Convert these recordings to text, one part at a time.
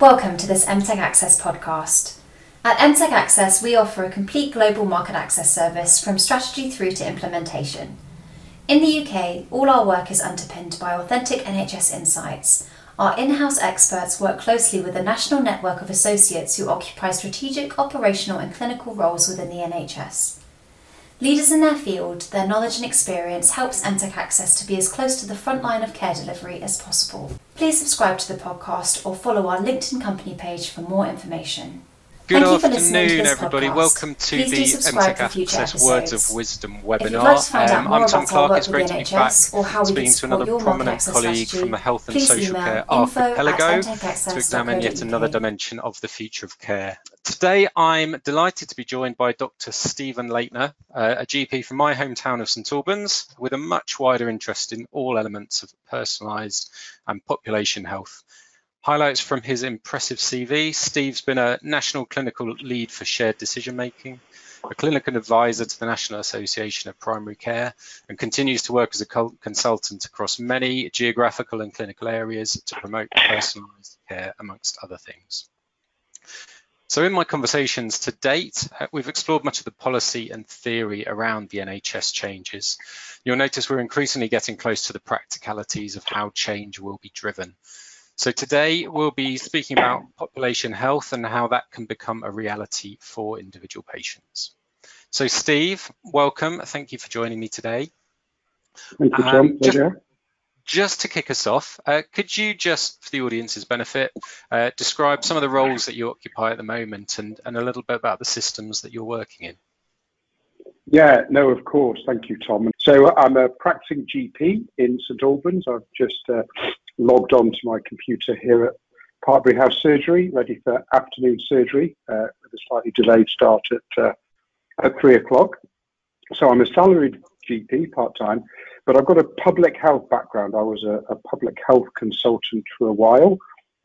Welcome to this MTech Access podcast. At MTech Access, we offer a complete global market access service from strategy through to implementation. In the UK, all our work is underpinned by authentic NHS insights. Our in house experts work closely with a national network of associates who occupy strategic, operational, and clinical roles within the NHS. Leaders in their field, their knowledge and experience helps MTech Access to be as close to the front line of care delivery as possible. Please subscribe to the podcast or follow our LinkedIn company page for more information. Good Thank afternoon, everybody. Podcast. Welcome to Please the MTech Access Words of Wisdom webinar. like to Um, I'm Tom Clark. It's great to be NHS back or how we speaking to another prominent colleague strategy, from the Health and please Social Care archipelago to examine yet another dimension of the future of care. Today, I'm delighted to be joined by Dr. Stephen Leitner, uh, a GP from my hometown of St Albans, with a much wider interest in all elements of personalised and population health. Highlights from his impressive CV Steve's been a national clinical lead for shared decision making, a clinical advisor to the National Association of Primary Care, and continues to work as a consultant across many geographical and clinical areas to promote personalised care, amongst other things. So in my conversations to date, uh, we've explored much of the policy and theory around the NHS changes. You'll notice we're increasingly getting close to the practicalities of how change will be driven. So today we'll be speaking about population health and how that can become a reality for individual patients. So Steve, welcome. Thank you for joining me today. Thank you, Um, just- Pleasure. Just to kick us off, uh, could you just, for the audience's benefit, uh, describe some of the roles that you occupy at the moment and, and a little bit about the systems that you're working in? Yeah, no, of course. Thank you, Tom. So I'm a practicing GP in St Albans. I've just uh, logged on to my computer here at Parkbury House Surgery, ready for afternoon surgery uh, with a slightly delayed start at uh, at three o'clock. So I'm a salaried GP part time, but I've got a public health background. I was a, a public health consultant for a while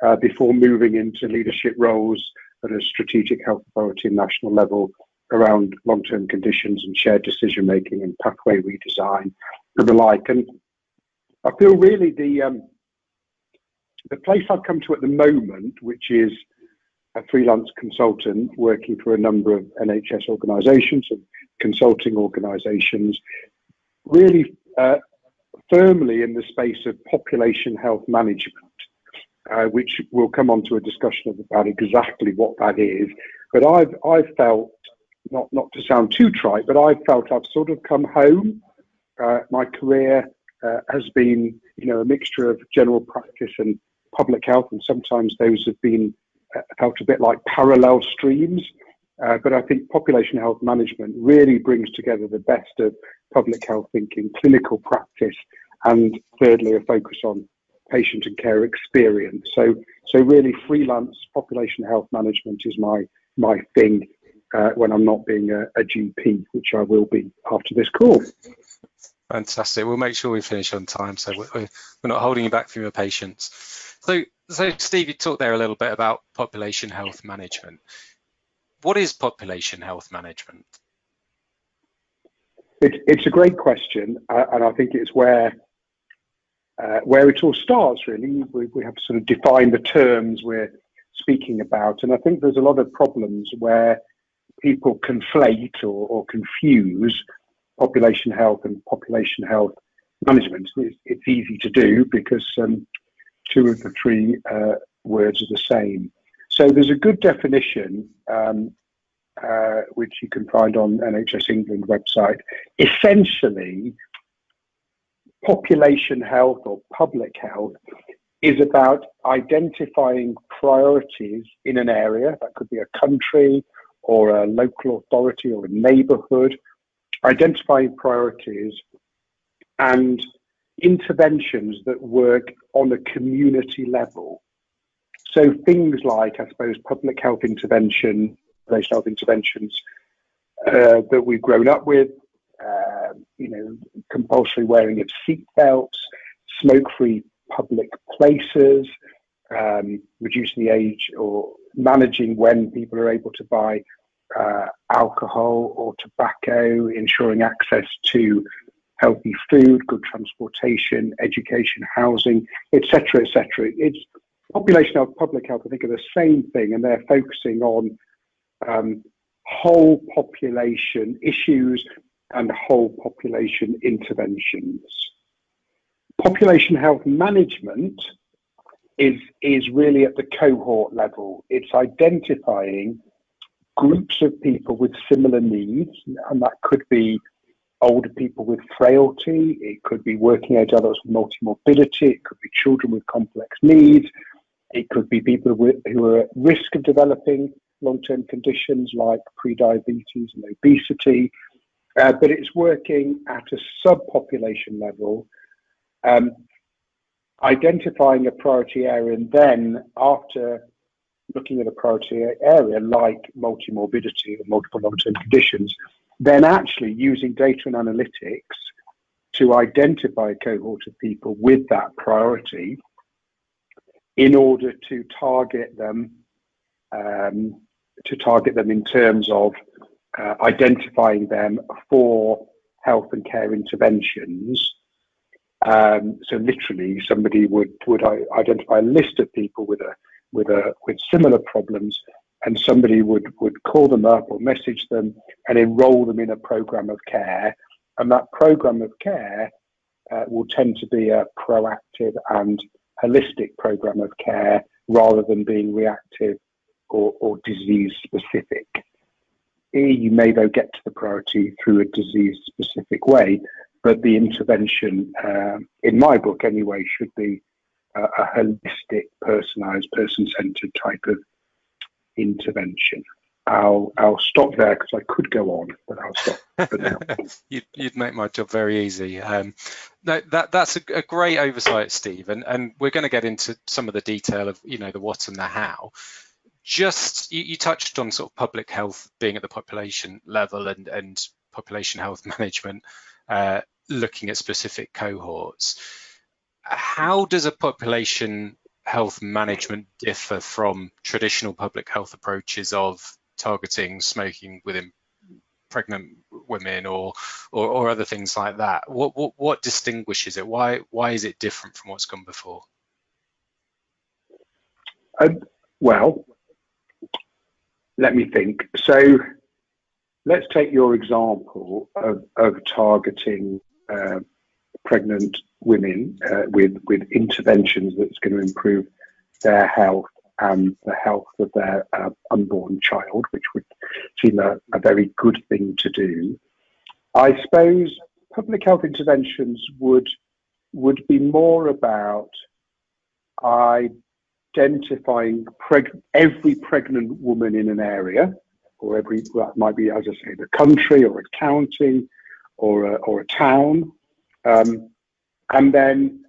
uh, before moving into leadership roles at a strategic health authority national level around long-term conditions and shared decision making and pathway redesign and the like. And I feel really the um, the place I've come to at the moment, which is a freelance consultant working for a number of NHS organisations and consulting organisations, really uh, firmly in the space of population health management, uh, which we'll come on to a discussion about exactly what that is. But I've I've felt not not to sound too trite, but I've felt I've sort of come home. Uh, my career uh, has been, you know, a mixture of general practice and public health, and sometimes those have been uh, felt a bit like parallel streams. Uh, but I think population health management really brings together the best of public health thinking, clinical practice, and thirdly, a focus on patient and care experience. So, so really, freelance population health management is my my thing uh, when I'm not being a, a GP, which I will be after this call. Fantastic. We'll make sure we finish on time, so we're, we're we're not holding you back from your patients. So, so Steve, you talked there a little bit about population health management. What is population health management? It, it's a great question, uh, and I think it's where uh, where it all starts. Really, we, we have to sort of define the terms we're speaking about, and I think there's a lot of problems where people conflate or, or confuse population health and population health management. It's, it's easy to do because um, two of the three uh, words are the same. So there's a good definition um, uh, which you can find on NHS England website. Essentially, population health or public health is about identifying priorities in an area. That could be a country or a local authority or a neighbourhood. Identifying priorities and interventions that work on a community level. So things like, I suppose, public health intervention, population health interventions uh, that we've grown up with, uh, you know, compulsory wearing of seatbelts, smoke-free public places, um, reducing the age or managing when people are able to buy uh, alcohol or tobacco, ensuring access to healthy food, good transportation, education, housing, etc., etc. It's population health, public health, I think are the same thing, and they're focusing on um, whole population issues and whole population interventions. Population health management is, is really at the cohort level. It's identifying groups of people with similar needs, and that could be older people with frailty, it could be working age adults with multimorbidity, it could be children with complex needs, it could be people who are at risk of developing long-term conditions like pre-diabetes and obesity, uh, but it's working at a subpopulation level, um, identifying a priority area, and then after looking at a priority area like multimorbidity or multiple long-term conditions, then actually using data and analytics to identify a cohort of people with that priority in order to target them um, to target them in terms of uh, identifying them for health and care interventions. Um, so literally, somebody would would identify a list of people with a with a with similar problems, and somebody would would call them up or message them and enrol them in a program of care, and that program of care uh, will tend to be a proactive and holistic program of care rather than being reactive or, or disease specific. You may though get to the priority through a disease specific way, but the intervention, uh, in my book anyway, should be a, a holistic, personalised, person-centred type of intervention. I'll I'll stop there because I could go on, but I'll stop for now. you'd, you'd, make my job very easy. Um, no, that that's a, a, great oversight, Steve, and and we're going to get into some of the detail of you know the what and the how just you, you, touched on sort of public health being at the population level and, and population health management uh, looking at specific cohorts. How does a population health management differ from traditional public health approaches of targeting smoking within pregnant women or, or, or other things like that? What, what what distinguishes it? Why why is it different from what's gone before? Uh, well, let me think. So let's take your example of, of targeting uh, pregnant women uh, with, with interventions that's going to improve their health and the health of their uh, unborn child, which would seem a, a very good thing to do. I suppose public health interventions would would be more about identifying preg- every pregnant woman in an area, or every that might be, as I say, the country or a county or a, or a town, um, and then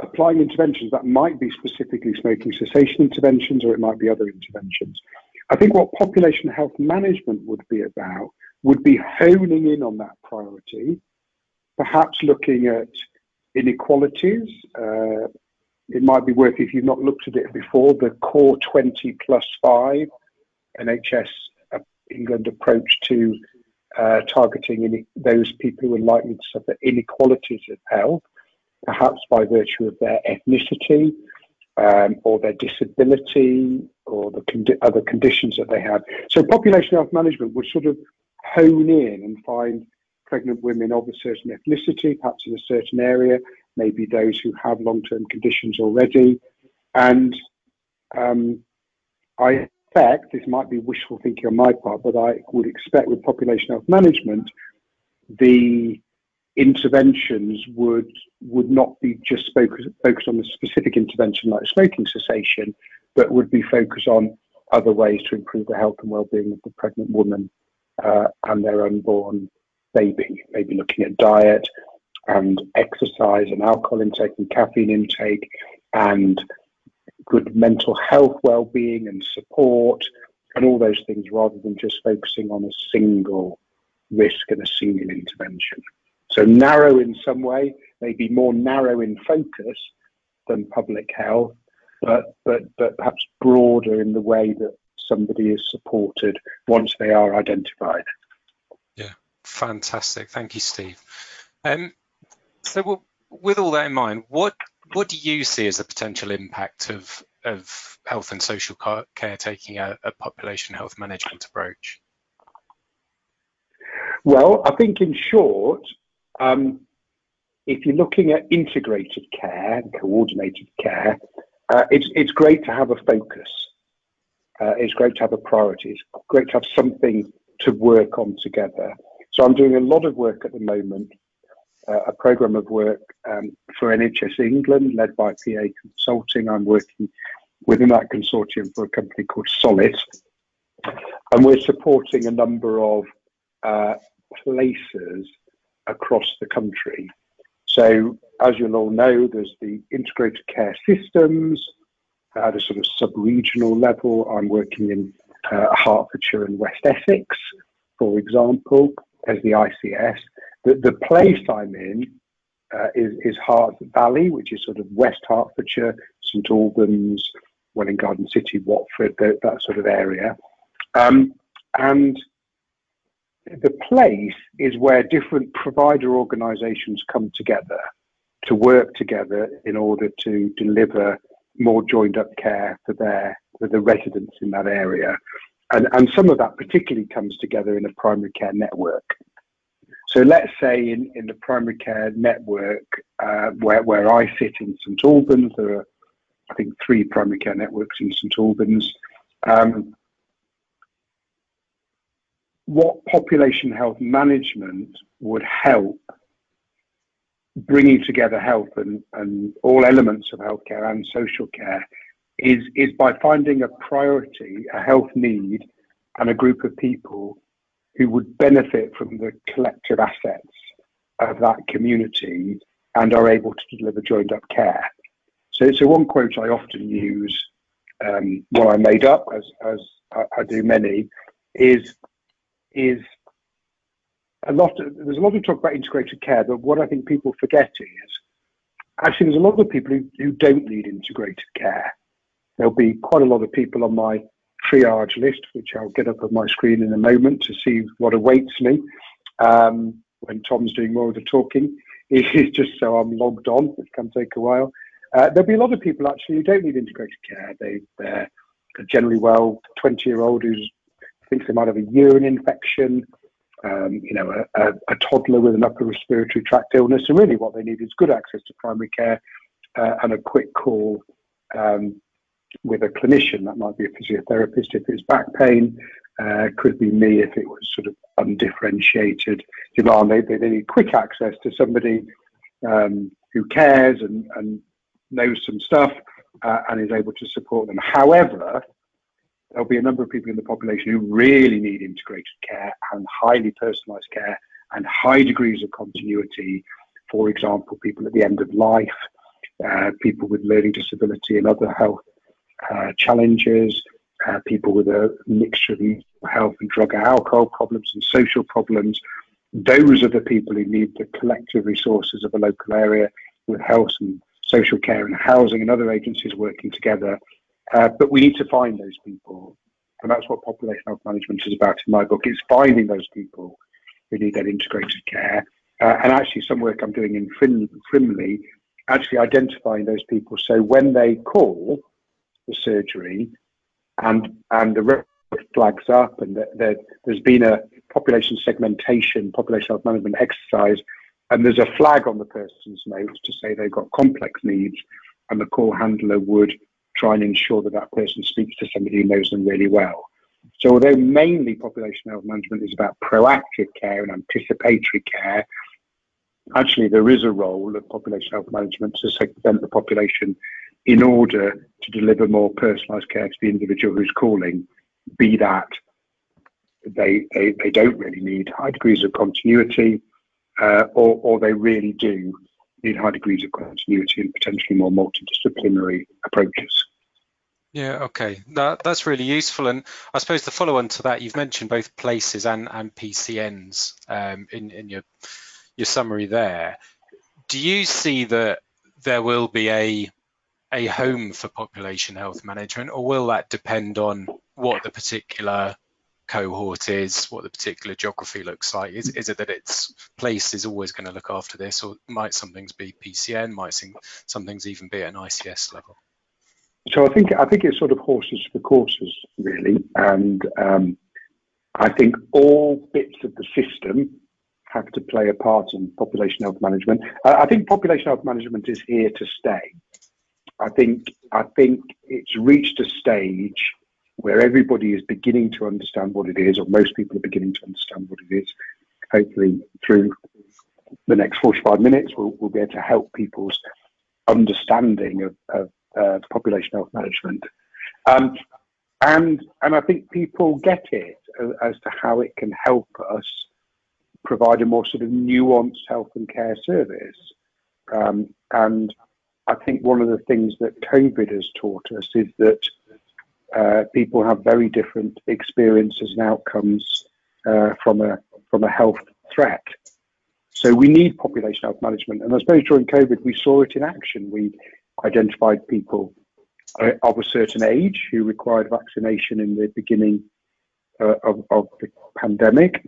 applying interventions that might be specifically smoking cessation interventions or it might be other interventions. I think what population health management would be about would be honing in on that priority, perhaps looking at inequalities, uh, it might be worth, if you've not looked at it before, the core 20 plus 5 NHS uh, England approach to uh, targeting in, those people who are likely to suffer inequalities of health, perhaps by virtue of their ethnicity um, or their disability or the condi- other conditions that they have. So population health management would sort of hone in and find pregnant women of a certain ethnicity, perhaps in a certain area, maybe those who have long-term conditions already. And um, I expect, this might be wishful thinking on my part, but I would expect with population health management, the interventions would would not be just focused focused on a specific intervention like smoking cessation, but would be focused on other ways to improve the health and well-being of the pregnant woman uh, and their unborn baby. Maybe looking at diet, and exercise and alcohol intake and caffeine intake and good mental health well-being and support and all those things rather than just focusing on a single risk and a single intervention. So narrow in some way, maybe more narrow in focus than public health, but but but perhaps broader in the way that somebody is supported once they are identified. Yeah, fantastic. Thank you, Steve. Um, so, with all that in mind, what what do you see as the potential impact of, of health and social care taking a, a population health management approach? Well, I think in short, um, if you're looking at integrated care, coordinated care, uh, it's, it's great to have a focus. Uh, it's great to have a priority. It's great to have something to work on together. So I'm doing a lot of work at the moment, a program of work um, for NHS England led by PA Consulting. I'm working within that consortium for a company called Solid, and we're supporting a number of uh, places across the country. So, as you'll all know, there's the integrated care systems at a sort of sub-regional level. I'm working in uh, Hertfordshire and West Essex, for example, as the ICS. The, the place I'm in uh, is, is Herts Valley, which is sort of West Hertfordshire, St Albans, Welwyn Garden City, Watford, the, that sort of area. Um, and the place is where different provider organisations come together to work together in order to deliver more joined up care for their for the residents in that area. And, and some of that particularly comes together in a primary care network. So let's say in, in the primary care network uh, where, where I sit in St Albans, there are I think three primary care networks in St Albans. Um, what population health management would help bringing together health and, and all elements of healthcare and social care is, is by finding a priority, a health need, and a group of people who would benefit from the collective assets of that community and are able to deliver joined up care. So, so one quote I often use, um, I made up, as, as I, I do many, is is a lot of, there's a lot of talk about integrated care, but what I think people forget is actually there's a lot of people who, who don't need integrated care. There'll be quite a lot of people on my triage list, which I'll get up on my screen in a moment to see what awaits me um, when Tom's doing more of the talking. It's just so I'm logged on, which can take a while. Uh, there'll be a lot of people actually who don't need integrated care. They, they're generally well 20 year old who thinks they might have a urine infection, um, you know, a, a, a, toddler with an upper respiratory tract illness. And really, what they need is good access to primary care uh, and a quick call um, with a clinician. That might be a physiotherapist if it's back pain. Uh, could be me if it was sort of undifferentiated demand. They, they, need quick access to somebody um, who cares and, and knows some stuff uh, and is able to support them. However, there'll be a number of people in the population who really need integrated care and highly personalised care and high degrees of continuity. For example, people at the end of life, uh, people with learning disability and other health uh, challenges, uh, people with a mixture of health and drug and alcohol problems and social problems. Those are the people who need the collective resources of a local area with health and social care and housing and other agencies working together uh, but we need to find those people. And that's what population health management is about in my book. It's finding those people who need that integrated care. Uh, and actually, some work I'm doing in Frim- Frimley, actually identifying those people. So when they call the surgery and, and the red flags up and the, the, there's been a population segmentation, population health management exercise, and there's a flag on the person's notes to say they've got complex needs, and the call handler would try and ensure that that person speaks to somebody who knows them really well. So, although mainly population health management is about proactive care and anticipatory care, actually there is a role of population health management to segment the population in order to deliver more personalised care to the individual who's calling, be that they, they, they don't really need high degrees of continuity uh, or, or they really do need high degrees of continuity and potentially more multidisciplinary approaches. Yeah, okay. That, that's really useful. And I suppose the follow on to that, you've mentioned both places and, and PCNs um, in, in your, your summary there. Do you see that there will be a, a home for population health management, or will that depend on what the particular cohort is, what the particular geography looks like? Is, is it that its place is always going to look after this, or might some things be PCN, might some things even be at an ICS level? So I think I think it's sort of horses for courses, really, and um, I think all bits of the system have to play a part in population health management. I think population health management is here to stay. I think I think it's reached a stage where everybody is beginning to understand what it is, or most people are beginning to understand what it is. Hopefully, through the next 45 minutes, we'll, we'll be able to help people's understanding of, of uh, population health management. Um, and and I think people get it as, to how it can help us provide a more sort of nuanced health and care service. Um, and I think one of the things that COVID has taught us is that uh, people have very different experiences and outcomes uh, from a from a health threat. So we need population health management, and I suppose during COVID we saw it in action. We identified people uh, of a certain age who required vaccination in the beginning uh, of, of the pandemic.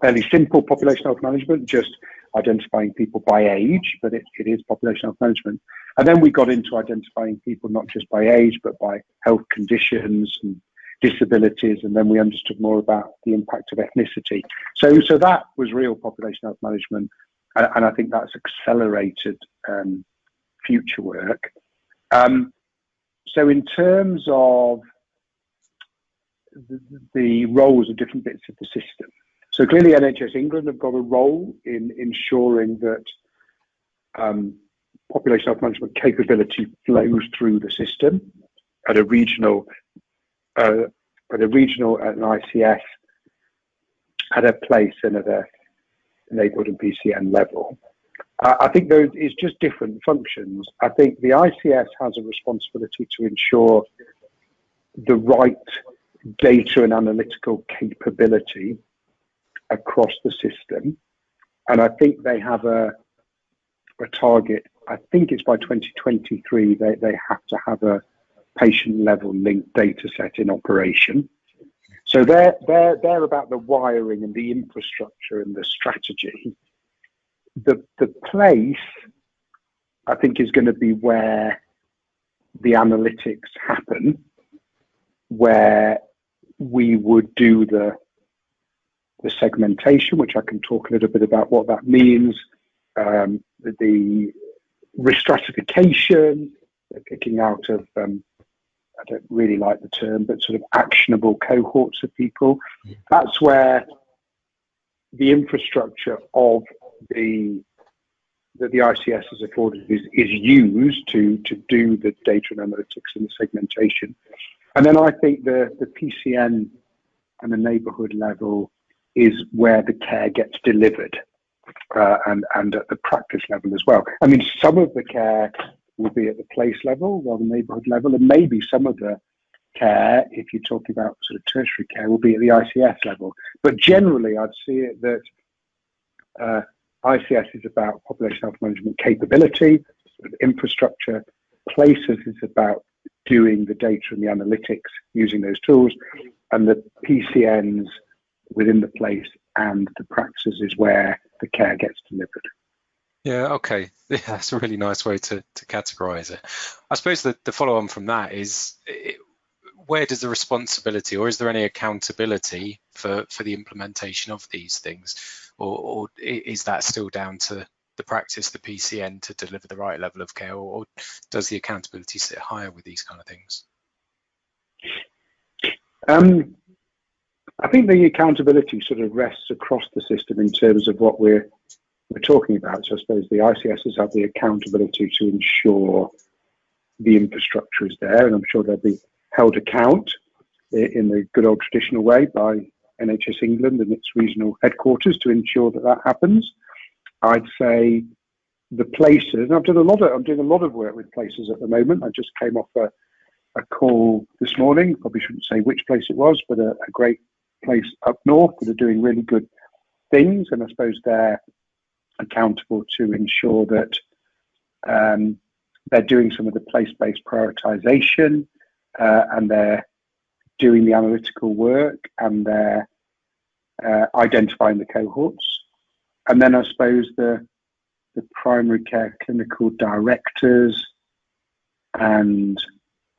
Fairly simple population health management, just identifying people by age, but it, it is population health management. And then we got into identifying people not just by age, but by health conditions and disabilities. And then we understood more about the impact of ethnicity. So, so that was real population health management. And, and I think that's accelerated um, future work. Um, so, in terms of the, the roles of different bits of the system, so clearly, NHS England have got a role in ensuring that um, population health management capability flows through the system at a regional, uh, at a regional at an ICS, at a place and at a neighbourhood and PCN level. I think those is just different functions. I think the ICS has a responsibility to ensure the right data and analytical capability across the system. And I think they have a, a target, I think it's by 2023, they, they have to have a patient level linked data set in operation. So they're, they're, they're about the wiring and the infrastructure and the strategy. The, the place, I think, is going to be where the analytics happen, where we would do the the segmentation, which I can talk a little bit about what that means, um, the risk stratification, the picking out of, um, I don't really like the term, but sort of actionable cohorts of people. That's where the infrastructure of the that the ICS has afforded is, is used to, to do the data and analytics and the segmentation. And then I think the, the PCN and the neighborhood level is where the care gets delivered uh, and, and at the practice level as well. I mean, some of the care will be at the place level or the neighbourhood level, and maybe some of the care, if you're talking about sort of tertiary care, will be at the ICS level. But generally, I'd see it that uh, ICS is about population health management capability, sort of infrastructure. Places is about doing the data and the analytics using those tools, and the PCNs within the place and the practices is where the care gets delivered. Yeah, okay. Yeah, that's a really nice way to, to categorize it. I suppose the, the follow on from that is it, where does the responsibility or is there any accountability for, for the implementation of these things? Or, or is that still down to the practice, the PCN, to deliver the right level of care? Or, or does the accountability sit higher with these kind of things? Um, I think the accountability sort of rests across the system in terms of what we're we're talking about. So I suppose the ICSs have the accountability to ensure the infrastructure is there, and I'm sure they'll be held account in the good old traditional way by NHS England and its regional headquarters to ensure that that happens. I'd say the places, and I've done a lot of I'm doing a lot of work with places at the moment. I just came off a, a call this morning. Probably shouldn't say which place it was, but a, a great place up north that are doing really good things, and I suppose they're accountable to ensure that um, they're doing some of the place-based prioritization uh, and they're doing the analytical work and they're uh, identifying the cohorts. And then I suppose the the primary care clinical directors and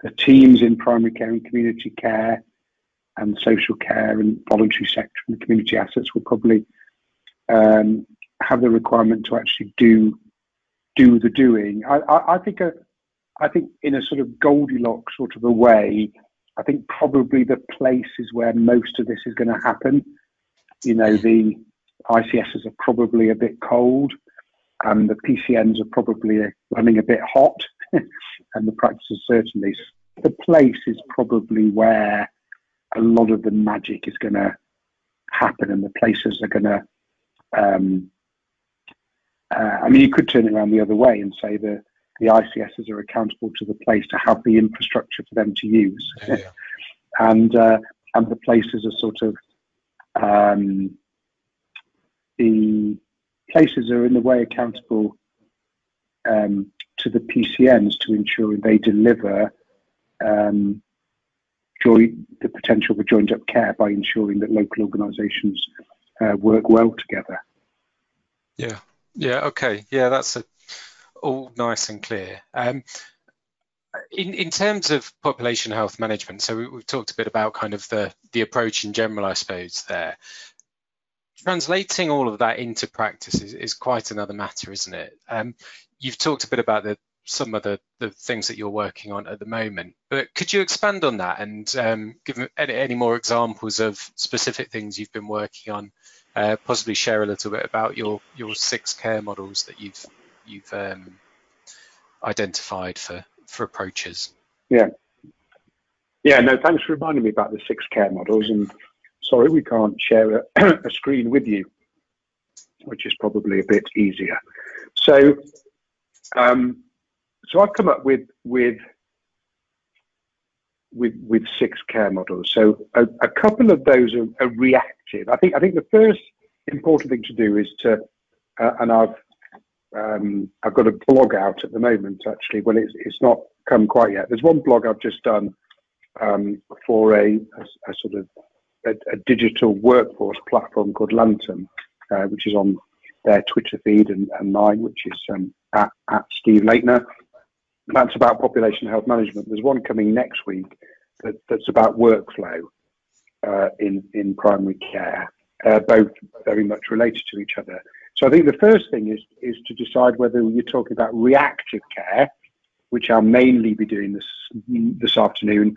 the teams in primary care and community care and social care and voluntary sector and community assets will probably um, have the requirement to actually do do the doing. I, I, I think a, I think in a sort of Goldilocks sort of a way, I think probably the places where most of this is going to happen. You know, the ICSs are probably a bit cold, and the PCNs are probably running a bit hot, and the practices certainly. The place is probably where a lot of the magic is going to happen, and the places are going to. Um, uh, I mean, you could turn it around the other way and say the the ICSs are accountable to the place to have the infrastructure for them to use, yeah. and uh, and the places are sort of um, the places are in a way accountable um, to the PCNs to ensure they deliver um, the potential for joined up care by ensuring that local organisations uh, work well together. Yeah, yeah, okay, yeah, that's a, all nice and clear. Um, in, in terms of population health management, so we, have talked a bit about kind of the, the approach in general, I suppose, there translating all of that into practice is, is quite another matter, isn't it? Um, you've talked a bit about the, some of the, the things that you're working on at the moment, but could you expand on that and um, give any, any, more examples of specific things you've been working on? Uh, possibly share a little bit about your your six care models that you've you've um, identified for for approaches. Yeah, yeah. No, thanks for reminding me about the six care models and sorry, we can't share a, a screen with you, which is probably a bit easier. So, um, so I've come up with with with with six care models. So a, a couple of those are, are, reactive. I think I think the first important thing to do is to, uh, and I've um, I've got a blog out at the moment. Actually, well, it's it's not come quite yet. There's one blog I've just done um, for a, a, a, sort of a, a digital workforce platform called Lantum, uh, which is on their Twitter feed and, and mine, which is um, at, at Steve Leitner. That's about population health management. There's one coming next week that, that's about workflow uh, in in primary care, uh, both very much related to each other. So I think the first thing is is to decide whether you're talking about reactive care, which I'll mainly be doing this this afternoon,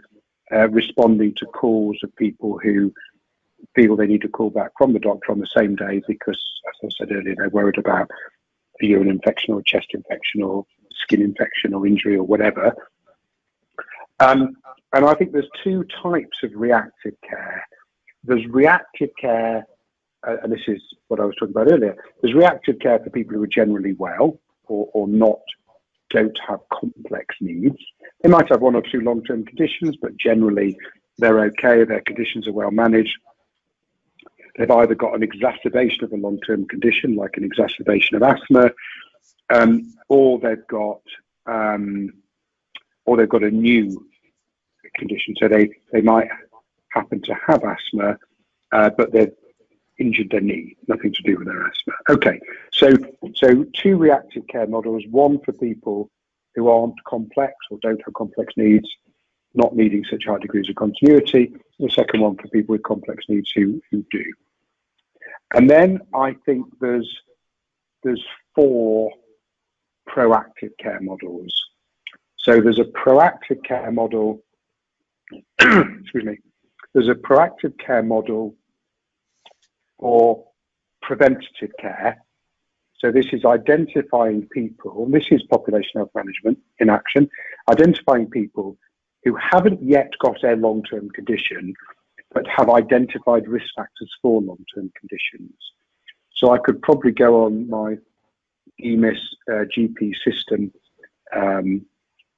uh, responding to calls of people who feel they need to call back from the doctor on the same day because, as I said earlier, they're worried about a urine infection or chest infection or skin infection or injury or whatever. Um, and I think there's two types of reactive care. There's reactive care, uh, and this is what I was talking about earlier. There's reactive care for people who are generally well or, or not don't have complex needs. They might have one or two long term conditions, but generally they're okay, their conditions are well managed. They've either got an exacerbation of a long term condition, like an exacerbation of asthma, um, or they've got um, or they've got a new condition. So they, they might happen to have asthma, uh, but they've injured their knee, nothing to do with their asthma. Okay, so so two reactive care models, one for people who aren't complex or don't have complex needs, not needing such high degrees of continuity. The second one for people with complex needs who, who do. And then I think there's there's four proactive care models. So there's a proactive care model. excuse me. There's a proactive care model for preventative care. So this is identifying people, this is population health management in action, identifying people who haven't yet got a long-term condition, but have identified risk factors for long-term conditions. So I could probably go on my EMIS uh, GP system um,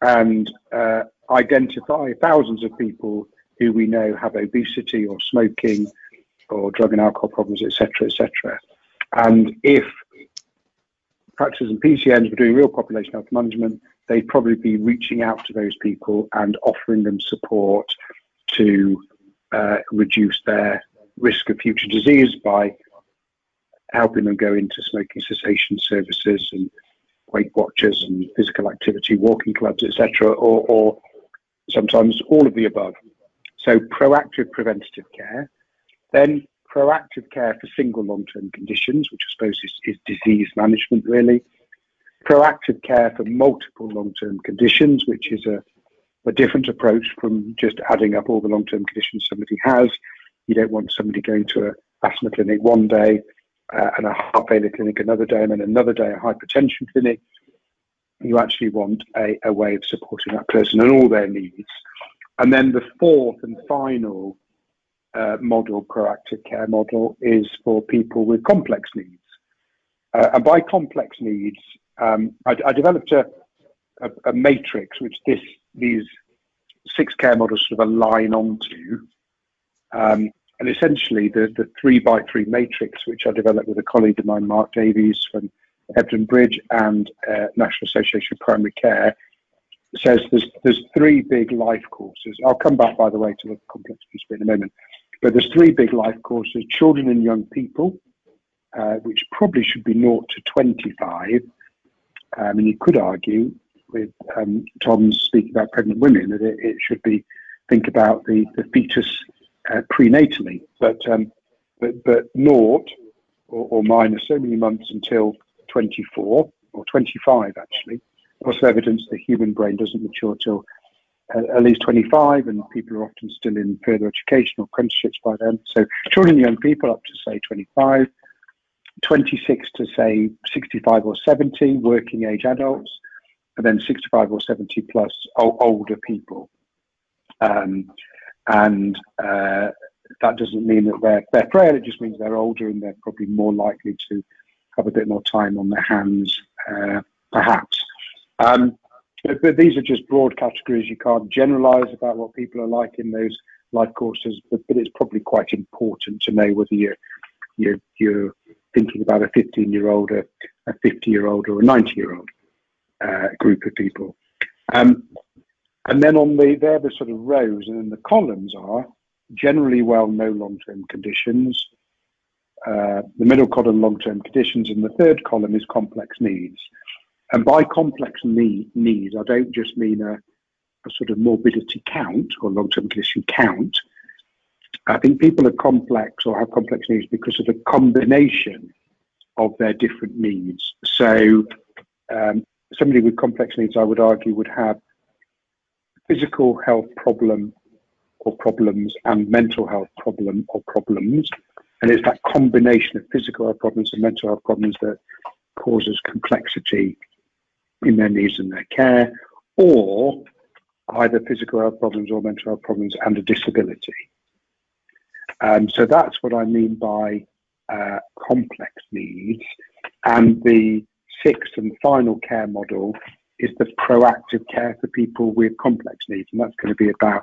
and uh, identify thousands of people who we know have obesity or smoking or drug and alcohol problems, etc., etc. And if practices and PCNs were doing real population health management, they'd probably be reaching out to those people and offering them support to uh, reduce their risk of future disease by helping them go into smoking cessation services and Weight Watchers and physical activity, walking clubs, etc., or, or sometimes all of the above. So proactive preventative care, then proactive care for single long-term conditions, which I suppose is, is disease management really. Proactive care for multiple long-term conditions, which is a, a different approach from just adding up all the long-term conditions somebody has. You don't want somebody going to a asthma clinic one day uh, and a heart failure clinic another day, and then another day a hypertension clinic. You actually want a, a way of supporting that person and all their needs. And then the fourth and final uh, model, proactive care model, is for people with complex needs. Uh, and by complex needs, um, I, I, developed a, a, a, matrix which this these six care models sort of align onto. Um, and essentially, the, the three by three matrix, which I developed with a colleague of mine, Mark Davies from Hebden Bridge and uh, National Association of Primary Care, says there's there's three big life courses. I'll come back, by the way, to the complex piece in a moment. But there's three big life courses: children and young people, uh, which probably should be 0 to 25. Um, and you could argue, with um, Tom's speaking about pregnant women, that it, it should be think about the, the fetus uh, prenatally, but um, but but naught or, or minus so many months until 24 or 25 actually. Also evidence the human brain doesn't mature till uh, at least 25, and people are often still in further education or apprenticeships by then. So children and young people up to say 25, 26 to say 65 or 70, working age adults, and then 65 or 70 plus older people. Um, and uh, that doesn't mean that they're, they're frail, it just means they're older and they're probably more likely to have a bit more time on their hands, uh, perhaps. Um, but, but, these are just broad categories. You can't generalize about what people are like in those life courses, but, but it's probably quite important to know whether you're, you're, you're thinking about a 15 year old, a, a 50 year old, or a 90 year old uh, group of people. Um, and then on the, they're the sort of rows, and then the columns are generally well no long-term conditions. Uh, the middle column, long-term conditions, and the third column is complex needs. And by complex need, needs, I don't just mean a, a sort of morbidity count or long-term condition count. I think people are complex or have complex needs because of the combination of their different needs. So um, somebody with complex needs, I would argue, would have physical health problem or problems and mental health problem or problems. And it's that combination of physical health problems and mental health problems that causes complexity in their needs and their care, or either physical health problems or mental health problems and a disability. Um, so that's what I mean by uh, complex needs. And the sixth and final care model is the proactive care for people with complex needs. And that's going to be about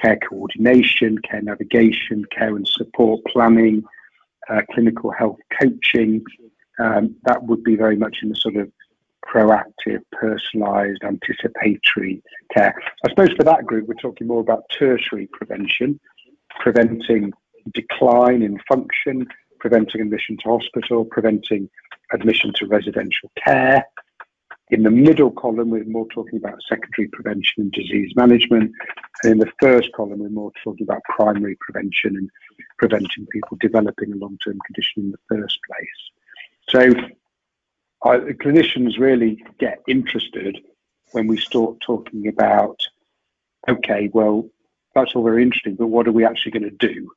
care coordination, care navigation, care and support planning, uh, clinical health coaching. Um, that would be very much in the sort of proactive, personalised, anticipatory care. I suppose for that group, we're talking more about tertiary prevention, preventing decline in function, preventing admission to hospital, preventing admission to residential care, in the middle column, we're more talking about secondary prevention and disease management. And in the first column, we're more talking about primary prevention and preventing people developing a long term condition in the first place. So, clinicians really get interested when we start talking about okay, well, that's all very interesting, but what are we actually going to do?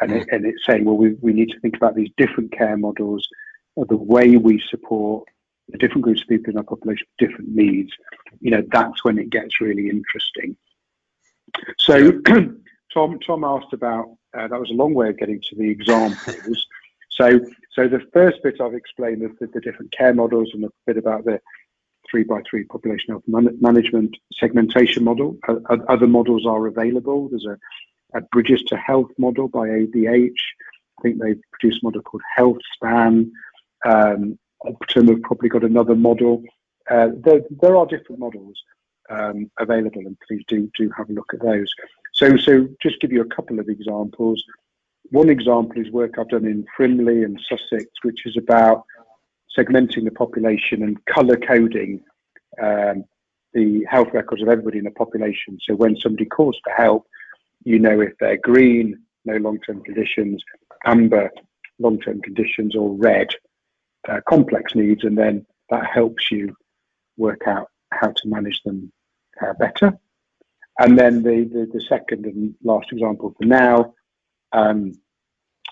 And, it, and it's saying, well, we, we need to think about these different care models, the way we support the different groups of people in our population with different needs, you know, that's when it gets really interesting. So Tom Tom asked about uh, that was a long way of getting to the examples. so so the first bit I've explained the, the, the, different care models and a bit about the three by three population health man- management segmentation model. Uh, other models are available. There's a, a Bridges to Health model by ABH. I think they produce a model called Health Span. Um, Optum have probably got another model. Uh, there, there are different models um, available, and please do do have a look at those. So, so just give you a couple of examples. One example is work I've done in Frimley and Sussex, which is about segmenting the population and colour coding um, the health records of everybody in the population. So when somebody calls for help, you know if they're green, no long-term conditions, amber, long-term conditions, or red, uh, complex needs, and then that helps you work out how to manage them uh, better. And then the, the, the, second and last example for now um,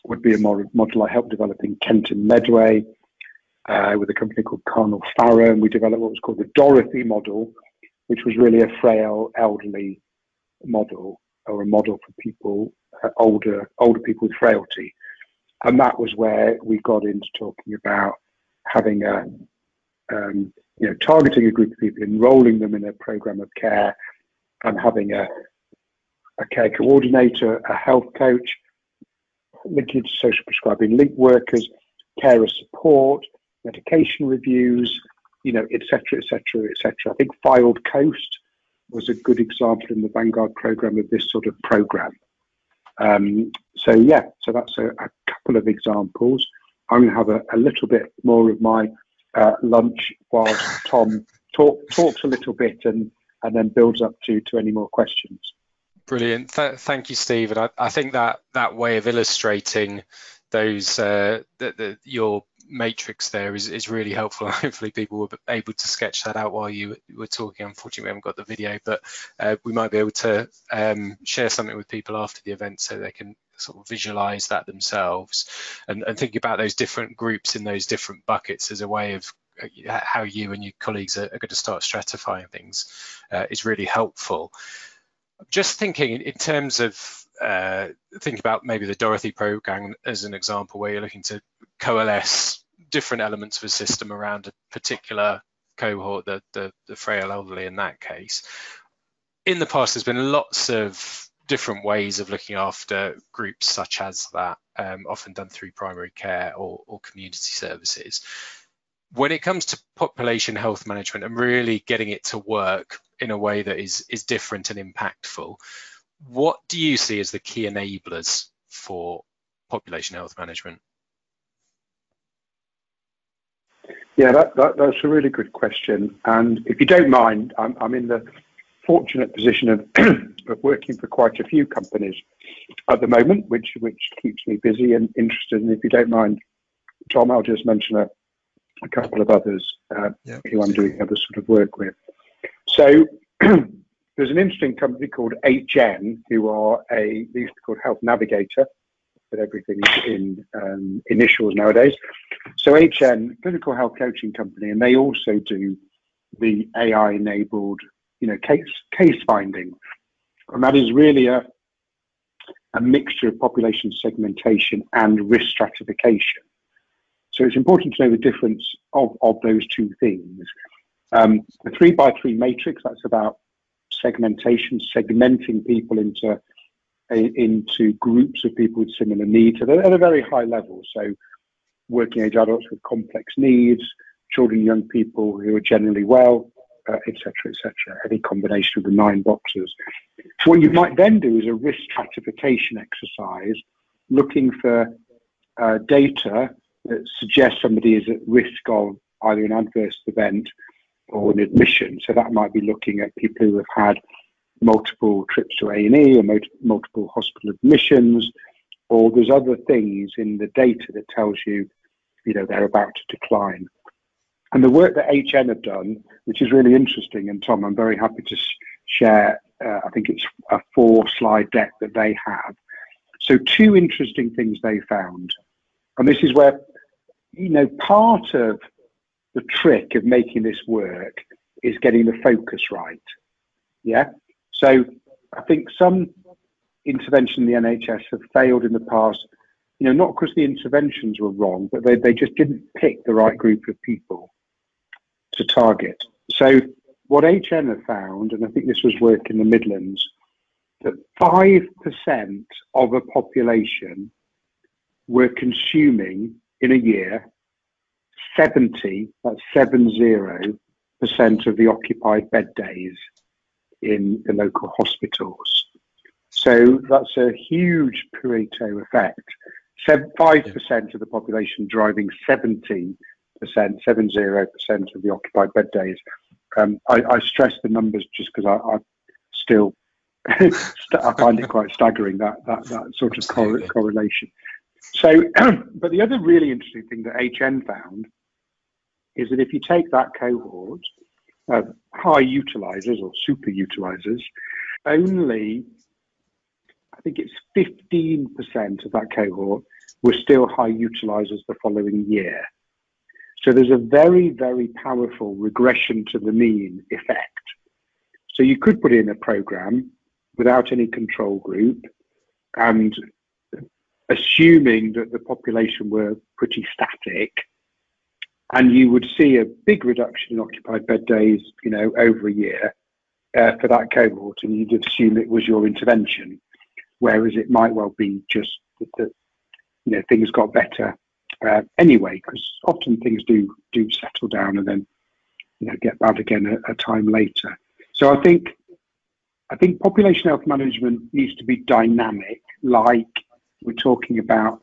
would be a model I helped develop in Kent and Medway uh, with a company called Carnall Farrar, and we developed what was called the Dorothy model, which was really a frail elderly model or a model for people uh, older older people with frailty, and that was where we got into talking about having a um, you know targeting a group of people, enrolling them in a program of care, and having a a care coordinator, a health coach, linking to social prescribing link workers, carer support, medication reviews, you know, etc., etc., etc. I think Fylde Coast was a good example in the Vanguard program of this sort of program. Um, so yeah, so that's a, a, couple of examples. I'm going to have a, a little bit more of my uh, lunch whilst Tom talk, talks a little bit and and then builds up to to any more questions. Brilliant. Th- thank you, Stephen. I, I, think that that way of illustrating those uh, the, the, your matrix there is, is really helpful. Hopefully people were able to sketch that out while you were talking. Unfortunately, we haven't got the video, but uh, we might be able to um, share something with people after the event so they can sort of visualize that themselves and, and think about those different groups in those different buckets as a way of uh, how you and your colleagues are, going to start stratifying things uh, is really helpful. Just thinking in terms of uh, about maybe the Dorothy program as an example where you're looking to coalesce different elements of a system around a particular cohort, the, the, the frail elderly in that case. In the past, there's been lots of different ways of looking after groups such as that, um, often done through primary care or, or community services. When it comes to population health management and really getting it to work in a way that is, is different and impactful, what do you see as the key enablers for population health management? Yeah, that, that, that's a really good question. And if you don't mind, I'm, I'm in the fortunate position of, of working for quite a few companies at the moment, which which keeps me busy and interested. And if you don't mind, Tom, I'll just mention a, a couple of others uh, yep. who I'm doing other sort of work with. So there's an interesting company called HN, who are a, they used to called Health Navigator, but everything is in um, initials nowadays. So HN, clinical health coaching company, and they also do the AI-enabled, you know, case case finding, and that is really a a mixture of population segmentation and risk stratification. So it's important to know the difference of, of those two things. Um, the three by three matrix, that's about segmentation, segmenting people into into groups of people with similar needs at a, at a very high level. So, working age adults with complex needs, children, young people who are generally well, uh, etc. Et any combination of the nine boxes. So, what you might then do is a risk stratification exercise, looking for uh, data that suggests somebody is at risk of either an adverse event or an admission. So that might be looking at people who have had multiple trips to A&E or multiple hospital admissions, or there's other things in the data that tells you, you know, they're about to decline. And the work that HN have done, which is really interesting, and Tom, I'm very happy to share, uh, I think it's a four slide deck that they have. So two interesting things they found. And this is where, you know, part of the trick of making this work is getting the focus right. Yeah. So I think some intervention in the NHS have failed in the past, you know, not because the interventions were wrong, but they, they just didn't pick the right group of people to target. So what HN have found, and I think this was work in the Midlands, that 5% of a population were consuming in a year 70, that's 70% of the occupied bed days in the local hospitals. So that's a huge Pareto effect. 5% of the population driving 70%, 70% of the occupied bed days. Um, I, I, stress the numbers just because I, I, still I find it quite staggering that that, that sort of cor- correlation. So, but the other really interesting thing that HN found is that if you take that cohort of high utilizers or super utilizers, only I think it's 15% of that cohort were still high utilizers the following year. So there's a very, very powerful regression to the mean effect. So you could put in a program without any control group and assuming that the population were pretty static and you would see a big reduction in occupied bed days, you know, over a year uh, for that cohort, and you'd assume it was your intervention, whereas it might well be just that, that you know things got better uh, anyway, because often things do do settle down and then you know get bad again a, a time later. So I think I think population health management needs to be dynamic, like we're talking about,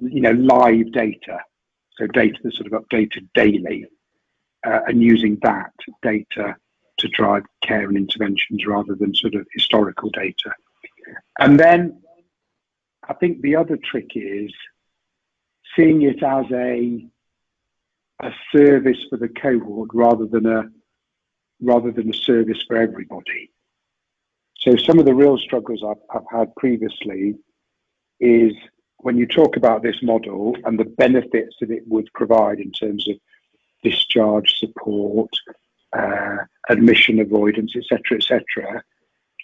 you know, live data. So data that's sort of updated daily, uh, and using that data to drive care and interventions rather than sort of historical data. And then I think the other trick is seeing it as a a service for the cohort rather than a rather than a service for everybody. So some of the real struggles I've, I've had previously is when you talk about this model and the benefits that it would provide in terms of discharge support, uh, admission avoidance, etc., etc.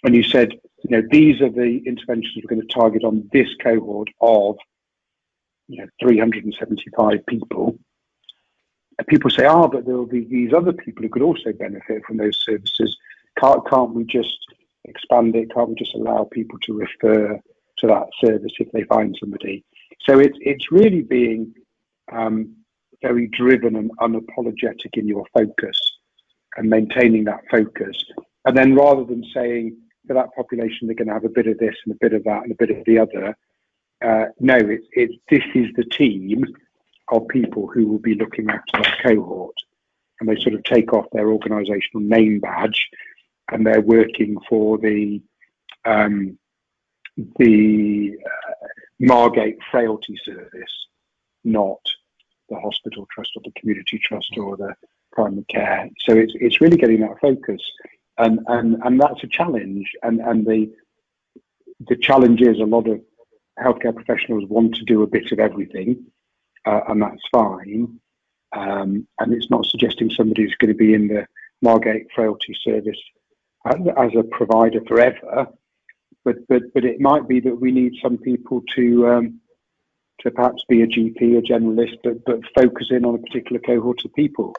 And you said, you know, these are the interventions we're going to target on this cohort of, you know, 375 people. And people say, ah, oh, but there will be these other people who could also benefit from those services. Can't, can't we just expand it? Can't we just allow people to refer to that service if they find somebody? So it's it's really being um, very driven and unapologetic in your focus and maintaining that focus. And then rather than saying for that population they're going to have a bit of this and a bit of that and a bit of the other, uh, no, it's it's this is the team of people who will be looking after that cohort, and they sort of take off their organisational name badge and they're working for the um, the uh, Margate Frailty Service, not the hospital trust or the community trust or the primary care. So it's it's really getting that focus, and and and that's a challenge. And and the the challenge is a lot of healthcare professionals want to do a bit of everything, uh, and that's fine. Um, and it's not suggesting somebody's going to be in the Margate Frailty Service as a provider forever, but but but it might be that we need some people to um, to perhaps be a GP, a generalist, but but focus in on a particular cohort of people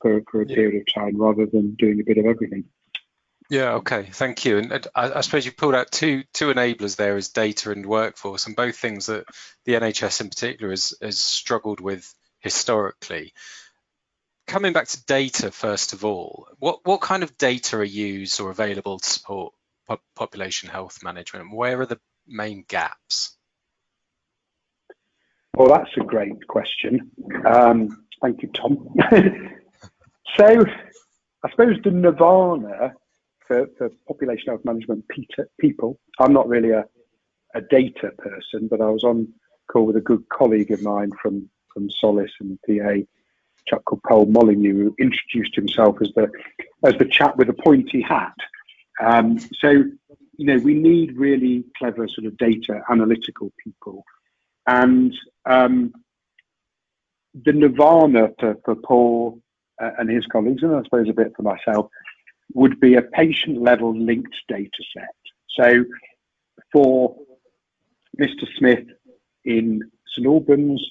for for a yeah. period of time rather than doing a bit of everything. Yeah, okay, thank you. And I, I, suppose you pulled out two two enablers there as data and workforce, and both things that the NHS in particular has, has struggled with historically coming back to data first of all, what what kind of data are used or available to support po population health management? Where are the main gaps? Well, that's a great question. Um, thank you, Tom. so, I suppose the nirvana for, for population health management people, I'm not really a, a data person, but I was on call with a good colleague of mine from, from Solace and PA chap called Paul Molyneux, who introduced himself as the as the chap with a pointy hat. Um, so, you know, we need really clever sort of data analytical people, and um, the nirvana for, for Paul uh, and his colleagues, and I suppose a bit for myself, would be a patient level linked data set. So, for Mr. Smith in St Albans,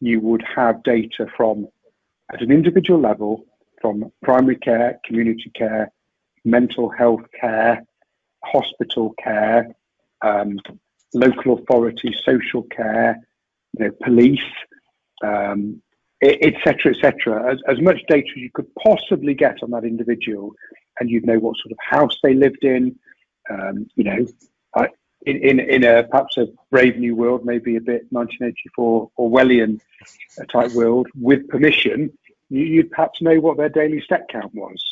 you would have data from at an individual level from primary care, community care, mental health care, hospital care, um, local authority, social care, you know, police, um, etc., etc. As, as much data as you could possibly get on that individual, and you'd know what sort of house they lived in, Um, you know, I, in, in, in a perhaps a brave new world, maybe a bit 1984 Orwellian type world, with permission, you, would perhaps know what their daily step count was.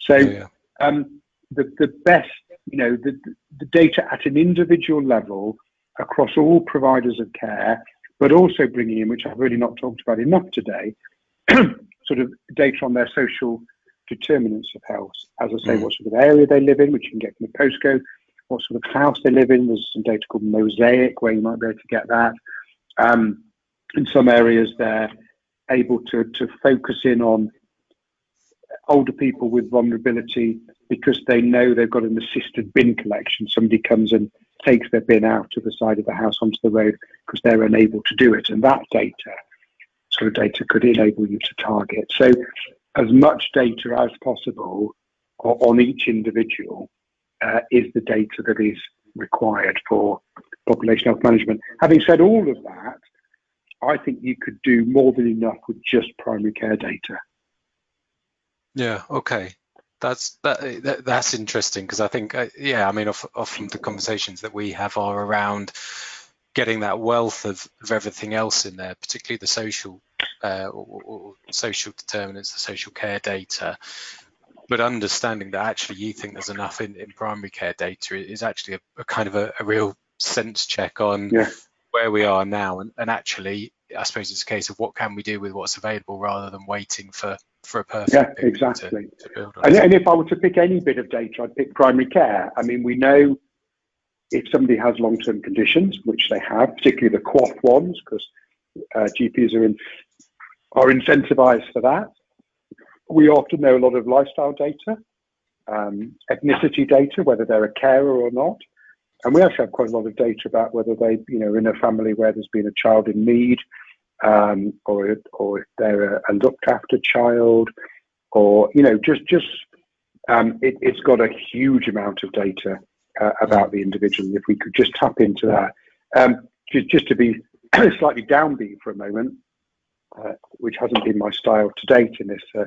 So yeah. um, the the best, you know, the the data at an individual level across all providers of care, but also bringing in, which I've really not talked about enough today, sort of data on their social determinants of health. As I say, mm. what sort of area they live in, which you can get from the postcode, what sort of house they live in. There's some data called Mosaic where you might be able to get that. Um, in some areas, they're able to, to focus in on older people with vulnerability because they know they've got an assisted bin collection. Somebody comes and takes their bin out to the side of the house onto the road because they're unable to do it. And that data, sort of data, could enable you to target. So, as much data as possible on each individual uh, is the data that is required for population health management. Having said all of that, I think you could do more than enough with just primary care data. Yeah. Okay. That's that, that that's interesting because I think uh, yeah I mean often the conversations that we have are around getting that wealth of, of everything else in there, particularly the social uh, or, or social determinants, the social care data, but understanding that actually you think there's enough in, in primary care data is actually a, a kind of a, a, real sense check on yeah. Where we are now and, and actually I suppose it's a case of what can we do with what's available rather than waiting for for a perfect yeah exactly. to, to and, and, if I were to pick any bit of data I'd pick primary care. I mean we know if somebody has long-term conditions which they have particularly the QOF ones because uh, GPs are in are incentivized for that. We often know a lot of lifestyle data, um, ethnicity data, whether they're a carer or not. And we actually have quite a lot of data about whether they, you know, in a family where there's been a child in need, um, or or if they're a, a, looked after child, or you know, just just um, it, has got a huge amount of data uh, about the individual. If we could just tap into that, um, just just to be slightly downbeat for a moment, uh, which hasn't been my style to date in this uh,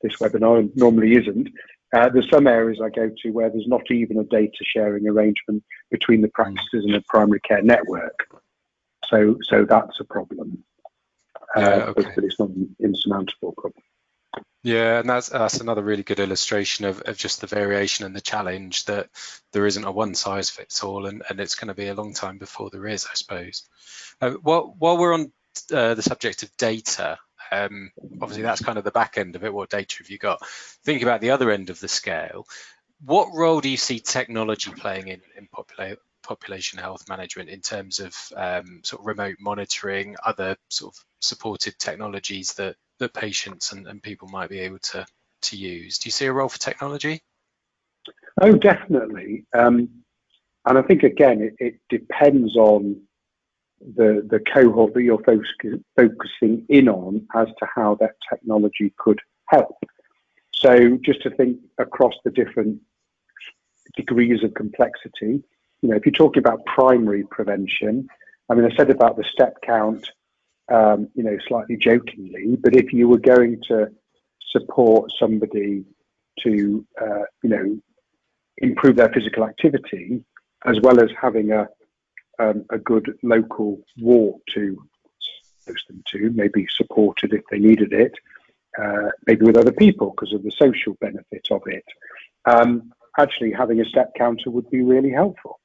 this webinar and normally isn't. Uh, there's some areas I go to where there's not even a data sharing arrangement between the practices and the primary care network. So, so that's a problem. Uh, yeah, okay. but, but, it's not an insurmountable problem. Yeah, and that's that's another really good illustration of, of just the variation and the challenge that there isn't a one size fits all, and, and it's going to be a long time before there is, I suppose. Uh, while while we're on uh, the subject of data, um, obviously, that's kind of the back end of it. What data have you got? Thinking about the other end of the scale, what role do you see technology playing in, in popula- population health management in terms of um, sort of remote monitoring, other sort of supported technologies that, that patients and, and people might be able to, to use? Do you see a role for technology? Oh, definitely. Um, and I think, again, it, it depends on the, the cohort that you're focusing in on as to how that technology could help. So just to think across the different degrees of complexity, you know, if you're talking about primary prevention, I mean, I said about the step count, um, you know, slightly jokingly, but if you were going to support somebody to, uh, you know, improve their physical activity, as well as having a, um, a good local walk to host them to, maybe supported if they needed it, uh, maybe with other people because of the social benefit of it. Um, actually, having a step counter would be really helpful.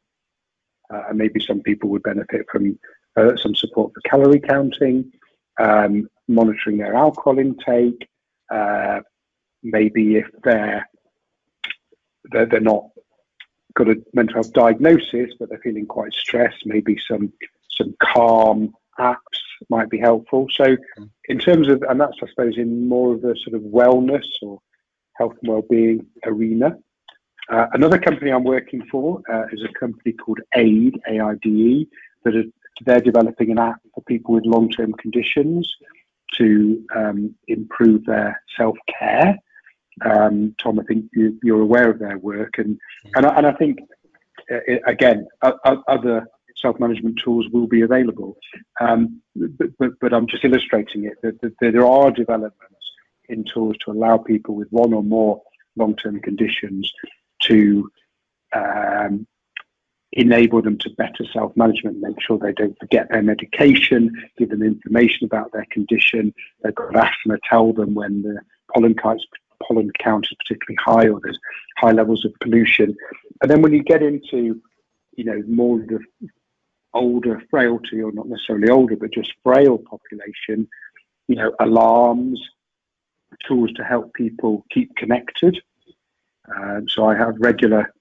Uh, and maybe some people would benefit from uh, some support for calorie counting, um, monitoring their alcohol intake. Uh, maybe if they're, they're, they're not got a mental health diagnosis, but they're feeling quite stressed, maybe some some calm apps might be helpful. So, mm. in terms of, and that's I suppose in more of a sort of wellness or health and well-being arena. Uh, another company I'm working for uh, is a company called Aide, A-I-D-E, that are, they're developing an app for people with long-term conditions to um, improve their self-care. Um, Tom, I think you, are aware of their work, and and I, and I think uh, again other self-management tools will be available. Um, but, but, but, I'm just illustrating it that, that, there are developments in tools to allow people with one or more long-term conditions to um, enable them to better self-management, make sure they don't forget their medication, give them information about their condition. They've got asthma, tell them when the pollen counts pollen count is particularly high or there's high levels of pollution. And then when you get into, you know, more of the older frailty or not necessarily older, but just frail population, you know, alarms, tools to help people keep connected. Um, so I have regular,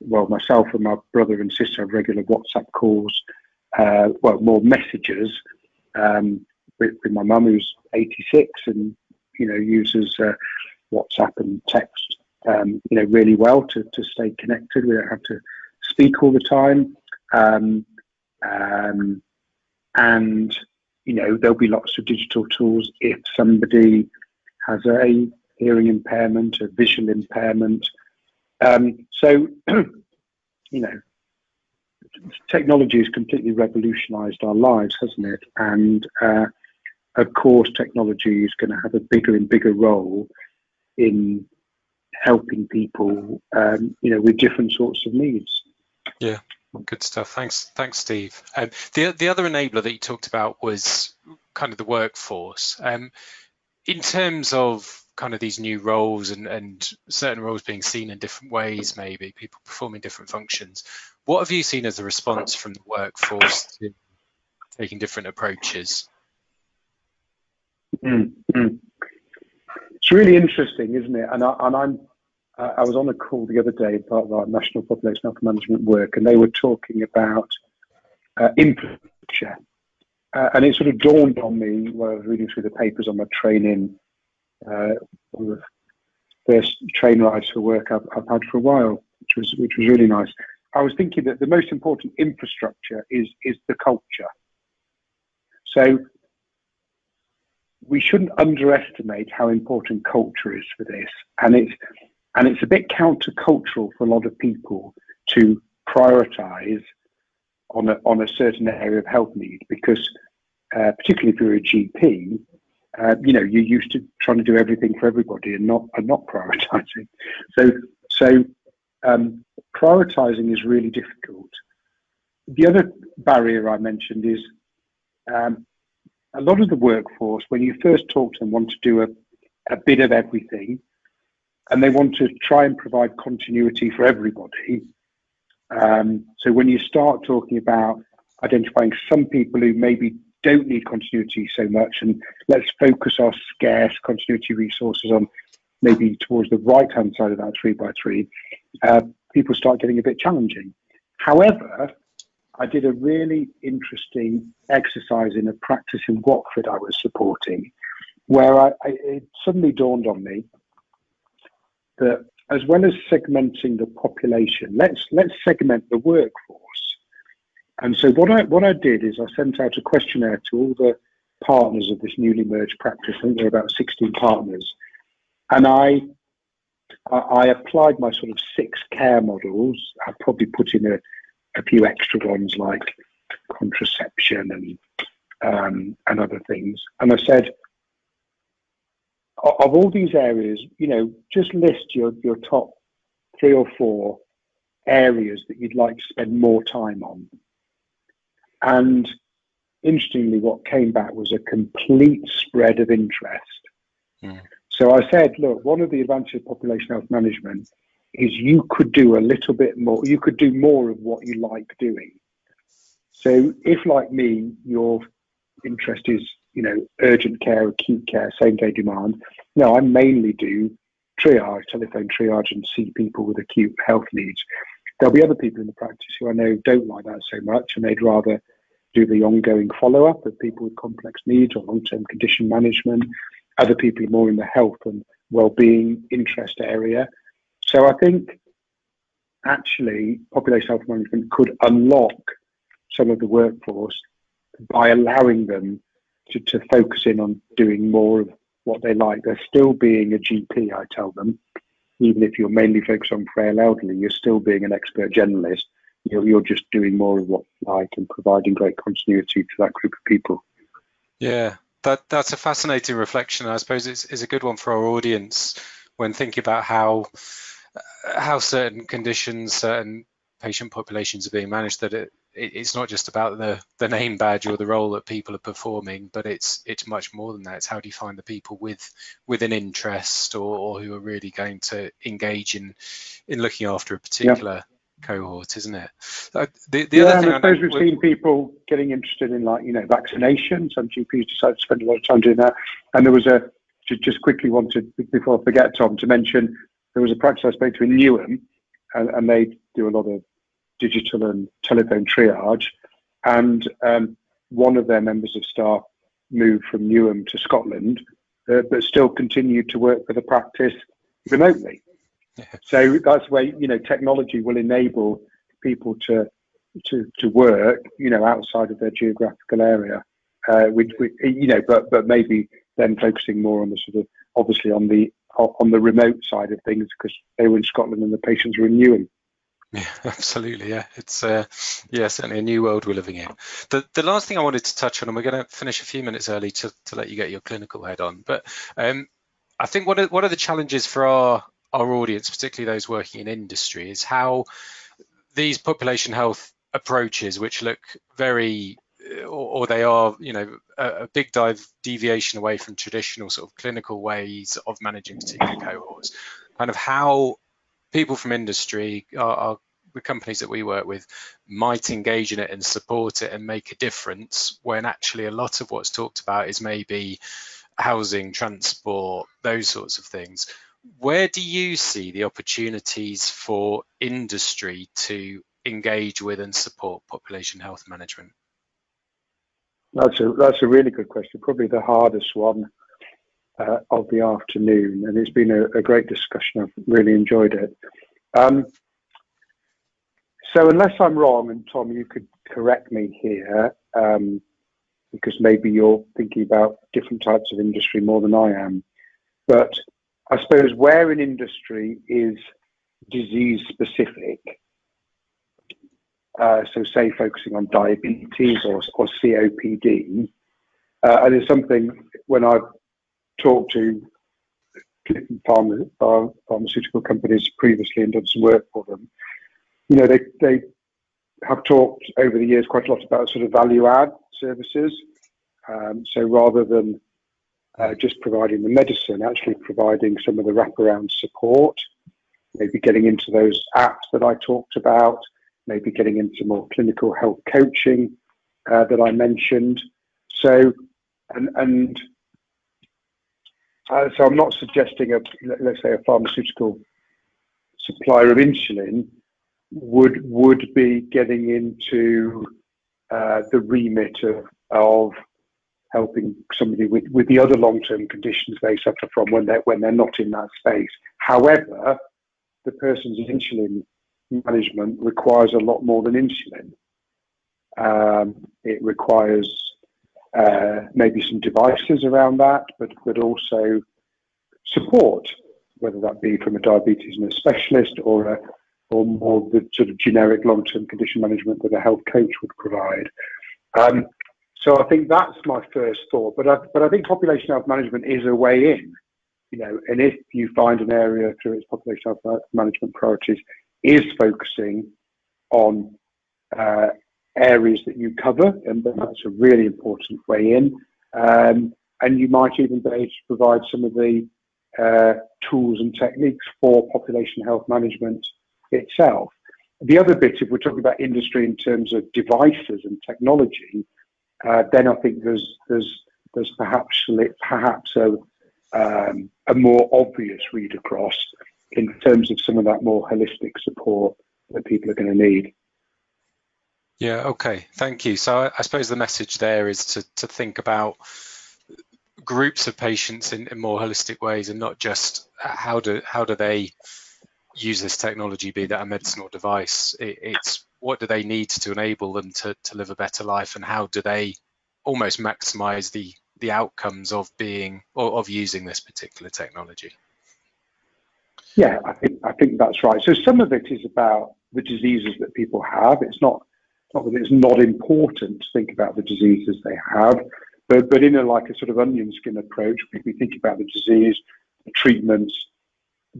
well, myself and my brother and sister have regular WhatsApp calls, uh, well, more messages um, with, with, my mum who's 86 and, you know, uses uh, WhatsApp and text, um, you know, really well to, to stay connected. We don't have to speak all the time. Um, um, and, you know, there'll be lots of digital tools if somebody has a hearing impairment, a visual impairment. Um, so, you know, technology has completely revolutionized our lives, hasn't it? And uh, of course, technology is going to have a bigger and bigger role in helping people, um, you know, with different sorts of needs. Yeah, good stuff. Thanks, thanks, Steve. Um, the the other enabler that you talked about was kind of the workforce. Um, in terms of kind of these new roles and, and certain roles being seen in different ways, maybe people performing different functions. What have you seen as a response from the workforce to taking different approaches? Mm-hmm. It's really interesting, isn't it? And, I, and I'm I was on a call the other day, part of our national population health management work, and they were talking about uh, infrastructure uh, and it sort of dawned on me while I was reading through the papers on my training, uh, one of the first train rides for work I've, I've had for a while, which was which was really nice. I was thinking that the most important infrastructure is is the culture. So we shouldn't underestimate how important culture is for this, and it's and it's a bit countercultural for a lot of people to prioritize on a, on a certain area of health need because uh, particularly if you're a GP, uh, you know, you're used to trying to do everything for everybody and not and not prioritizing. So so um, prioritizing is really difficult. The other barrier I mentioned is um, a lot of the workforce, when you first talk to them, want to do a, a bit of everything and they want to try and provide continuity for everybody. Um, so when you start talking about identifying some people who maybe don't need continuity so much and let's focus our scarce continuity resources on maybe towards the right hand side of that three by three, uh, people start getting a bit challenging. However, I did a really interesting exercise in a practice in Watford I was supporting, where I, I, it suddenly dawned on me that as well as segmenting the population, let's let's segment the workforce. And so what I what I did is I sent out a questionnaire to all the partners of this newly merged practice. I think there were about 16 partners, and I I applied my sort of six care models. I probably put in a, a few extra ones like contraception and um, and other things. And I said, of all these areas, you know, just list your, your top three or four areas that you'd like to spend more time on. And interestingly, what came back was a complete spread of interest. Mm. So I said, look, one of the advantages of population health management is you could do a little bit more, you could do more of what you like doing. So if, like me, your interest is you know, urgent care, acute care, same day demand. No, I mainly do triage, telephone triage, and see people with acute health needs. There'll be other people in the practice who I know don't like that so much, and they'd rather do the ongoing follow up of people with complex needs or long term condition management. Other people are more in the health and well being interest area. So I think actually population health management could unlock some of the workforce by allowing them to, to focus in on doing more of what they like. They're still being a GP, I tell them. Even if you're mainly focused on frail elderly, you're still being an expert generalist. You're, you're just doing more of what you like and providing great continuity to that group of people. Yeah, that that's a fascinating reflection. I suppose it's, it's a good one for our audience when thinking about how how certain conditions, certain patient populations are being managed. That it, it's not just about the the name badge or the role that people are performing, but it's it's much more than that. It's how do you find the people with with an interest or, or who are really going to engage in in looking after a particular. Yeah. Cohort, isn't it? Uh, the, the yeah, other thing I suppose we've seen people getting interested in, like you know, vaccination. Some GPs decide to spend a lot of time doing that. And there was a just quickly wanted before I forget, Tom, to mention there was a practice I spoke to in Newham, and, and they do a lot of digital and telephone triage. And um, one of their members of staff moved from Newham to Scotland, uh, but still continued to work for the practice remotely. So that's where you know technology will enable people to to to work, you know, outside of their geographical area. Uh, which, which, you know, but but maybe then focusing more on the sort of obviously on the on the remote side of things because they were in Scotland and the patients were in Newham. Yeah, absolutely. Yeah, it's uh, yeah certainly a new world we're living in. The the last thing I wanted to touch on, and we're going to finish a few minutes early to, to let you get your clinical head on, but um, I think one of one of the challenges for our our audience, particularly those working in industry, is how these population health approaches, which look very or, or, they are, you know, a, a, big dive deviation away from traditional sort of clinical ways of managing particular cohorts. Kind of how people from industry, our, our, the companies that we work with, might engage in it and support it and make a difference when actually a lot of what's talked about is maybe housing, transport, those sorts of things. Where do you see the opportunities for industry to engage with and support population health management? That's a that's a really good question. Probably the hardest one uh, of the afternoon, and it's been a, a great discussion. I've really enjoyed it. Um, so, unless I'm wrong, and Tom, you could correct me here, um, because maybe you're thinking about different types of industry more than I am. But I suppose where an industry is disease specific, so say focusing on diabetes or, or COPD, uh, and it's something when I've talked to pharma, pharmaceutical companies previously and done some work for them, you know, they, they have talked over the years quite a lot about sort of value add services. Um, so rather than uh, just providing the medicine, actually providing some of the wraparound support, maybe getting into those apps that I talked about, maybe getting into more clinical health coaching uh, that I mentioned. So, and, and uh, so I'm not suggesting a, let's say, a pharmaceutical supplier of insulin would would be getting into uh, the remit of, of helping somebody with, with the other long-term conditions they suffer from when they're when they're not in that space. However, the person's insulin management requires a lot more than insulin. Um, it requires uh, maybe some devices around that, but but also support, whether that be from a diabetes nurse specialist or a or more the sort of generic long-term condition management that a health coach would provide. Um, so I think that's my first thought. But I, but I think population health management is a way in, you know. And if you find an area through its population health management priorities is focusing on uh, areas that you cover, and that's a really important way in. Um, and you might even be able to provide some of the uh, tools and techniques for population health management itself. The other bit, if we're talking about industry in terms of devices and technology, uh, then I think there's there's there's perhaps perhaps a um, a more obvious read across in terms of some of that more holistic support that people are going to need. Yeah, okay, thank you. So I, I suppose the message there is to, to think about groups of patients in, in more holistic ways and not just how do how do they use this technology, be that a medicine or device. It, it's what do they need to enable them to, to live a better life and how do they almost maximize the the outcomes of being or of using this particular technology. Yeah, I think I think that's right. So some of it is about the diseases that people have. It's not not that it's not important to think about the diseases they have, but but in a like a sort of onion skin approach, we, think about the disease, the treatments,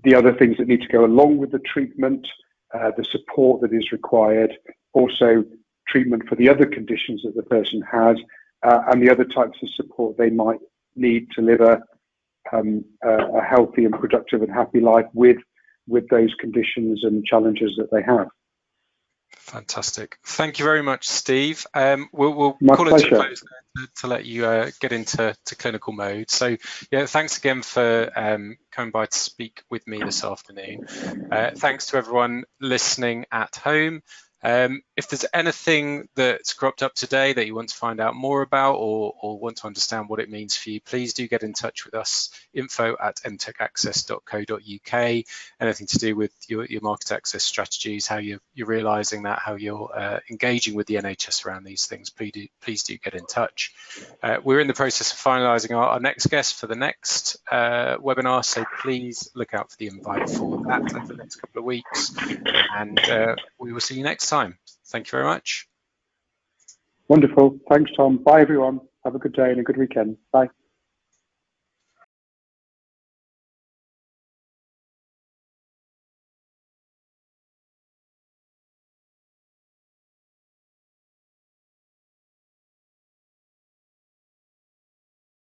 the other things that need to go along with the treatment, uh, the support that is required, also treatment for the other conditions that the person has, uh, and the other types of support they might need to live a, um, a healthy and productive and happy life with with those conditions and challenges that they have. Fantastic. Thank you very much, Steve. Um, we'll, we'll call pleasure. it to close to, to let you uh, get into to clinical mode. So, yeah, thanks again for um, coming by to speak with me this afternoon. Uh, thanks to everyone listening at home. Um, if there's anything that's cropped up today that you want to find out more about or, or, want to understand what it means for you, please do get in touch with us, info at mtechaccess.co.uk. Anything to do with your, your market access strategies, how you're, you're realising that, how you're uh, engaging with the NHS around these things, please do, please do get in touch. Uh, we're in the process of finalising our, our, next guest for the next uh, webinar, so please look out for the invite for that over the next couple of weeks. And uh, we will see you next time time. Thank you very much. Wonderful. Thanks, Tom. Bye, everyone. Have a good day and a good weekend. Bye.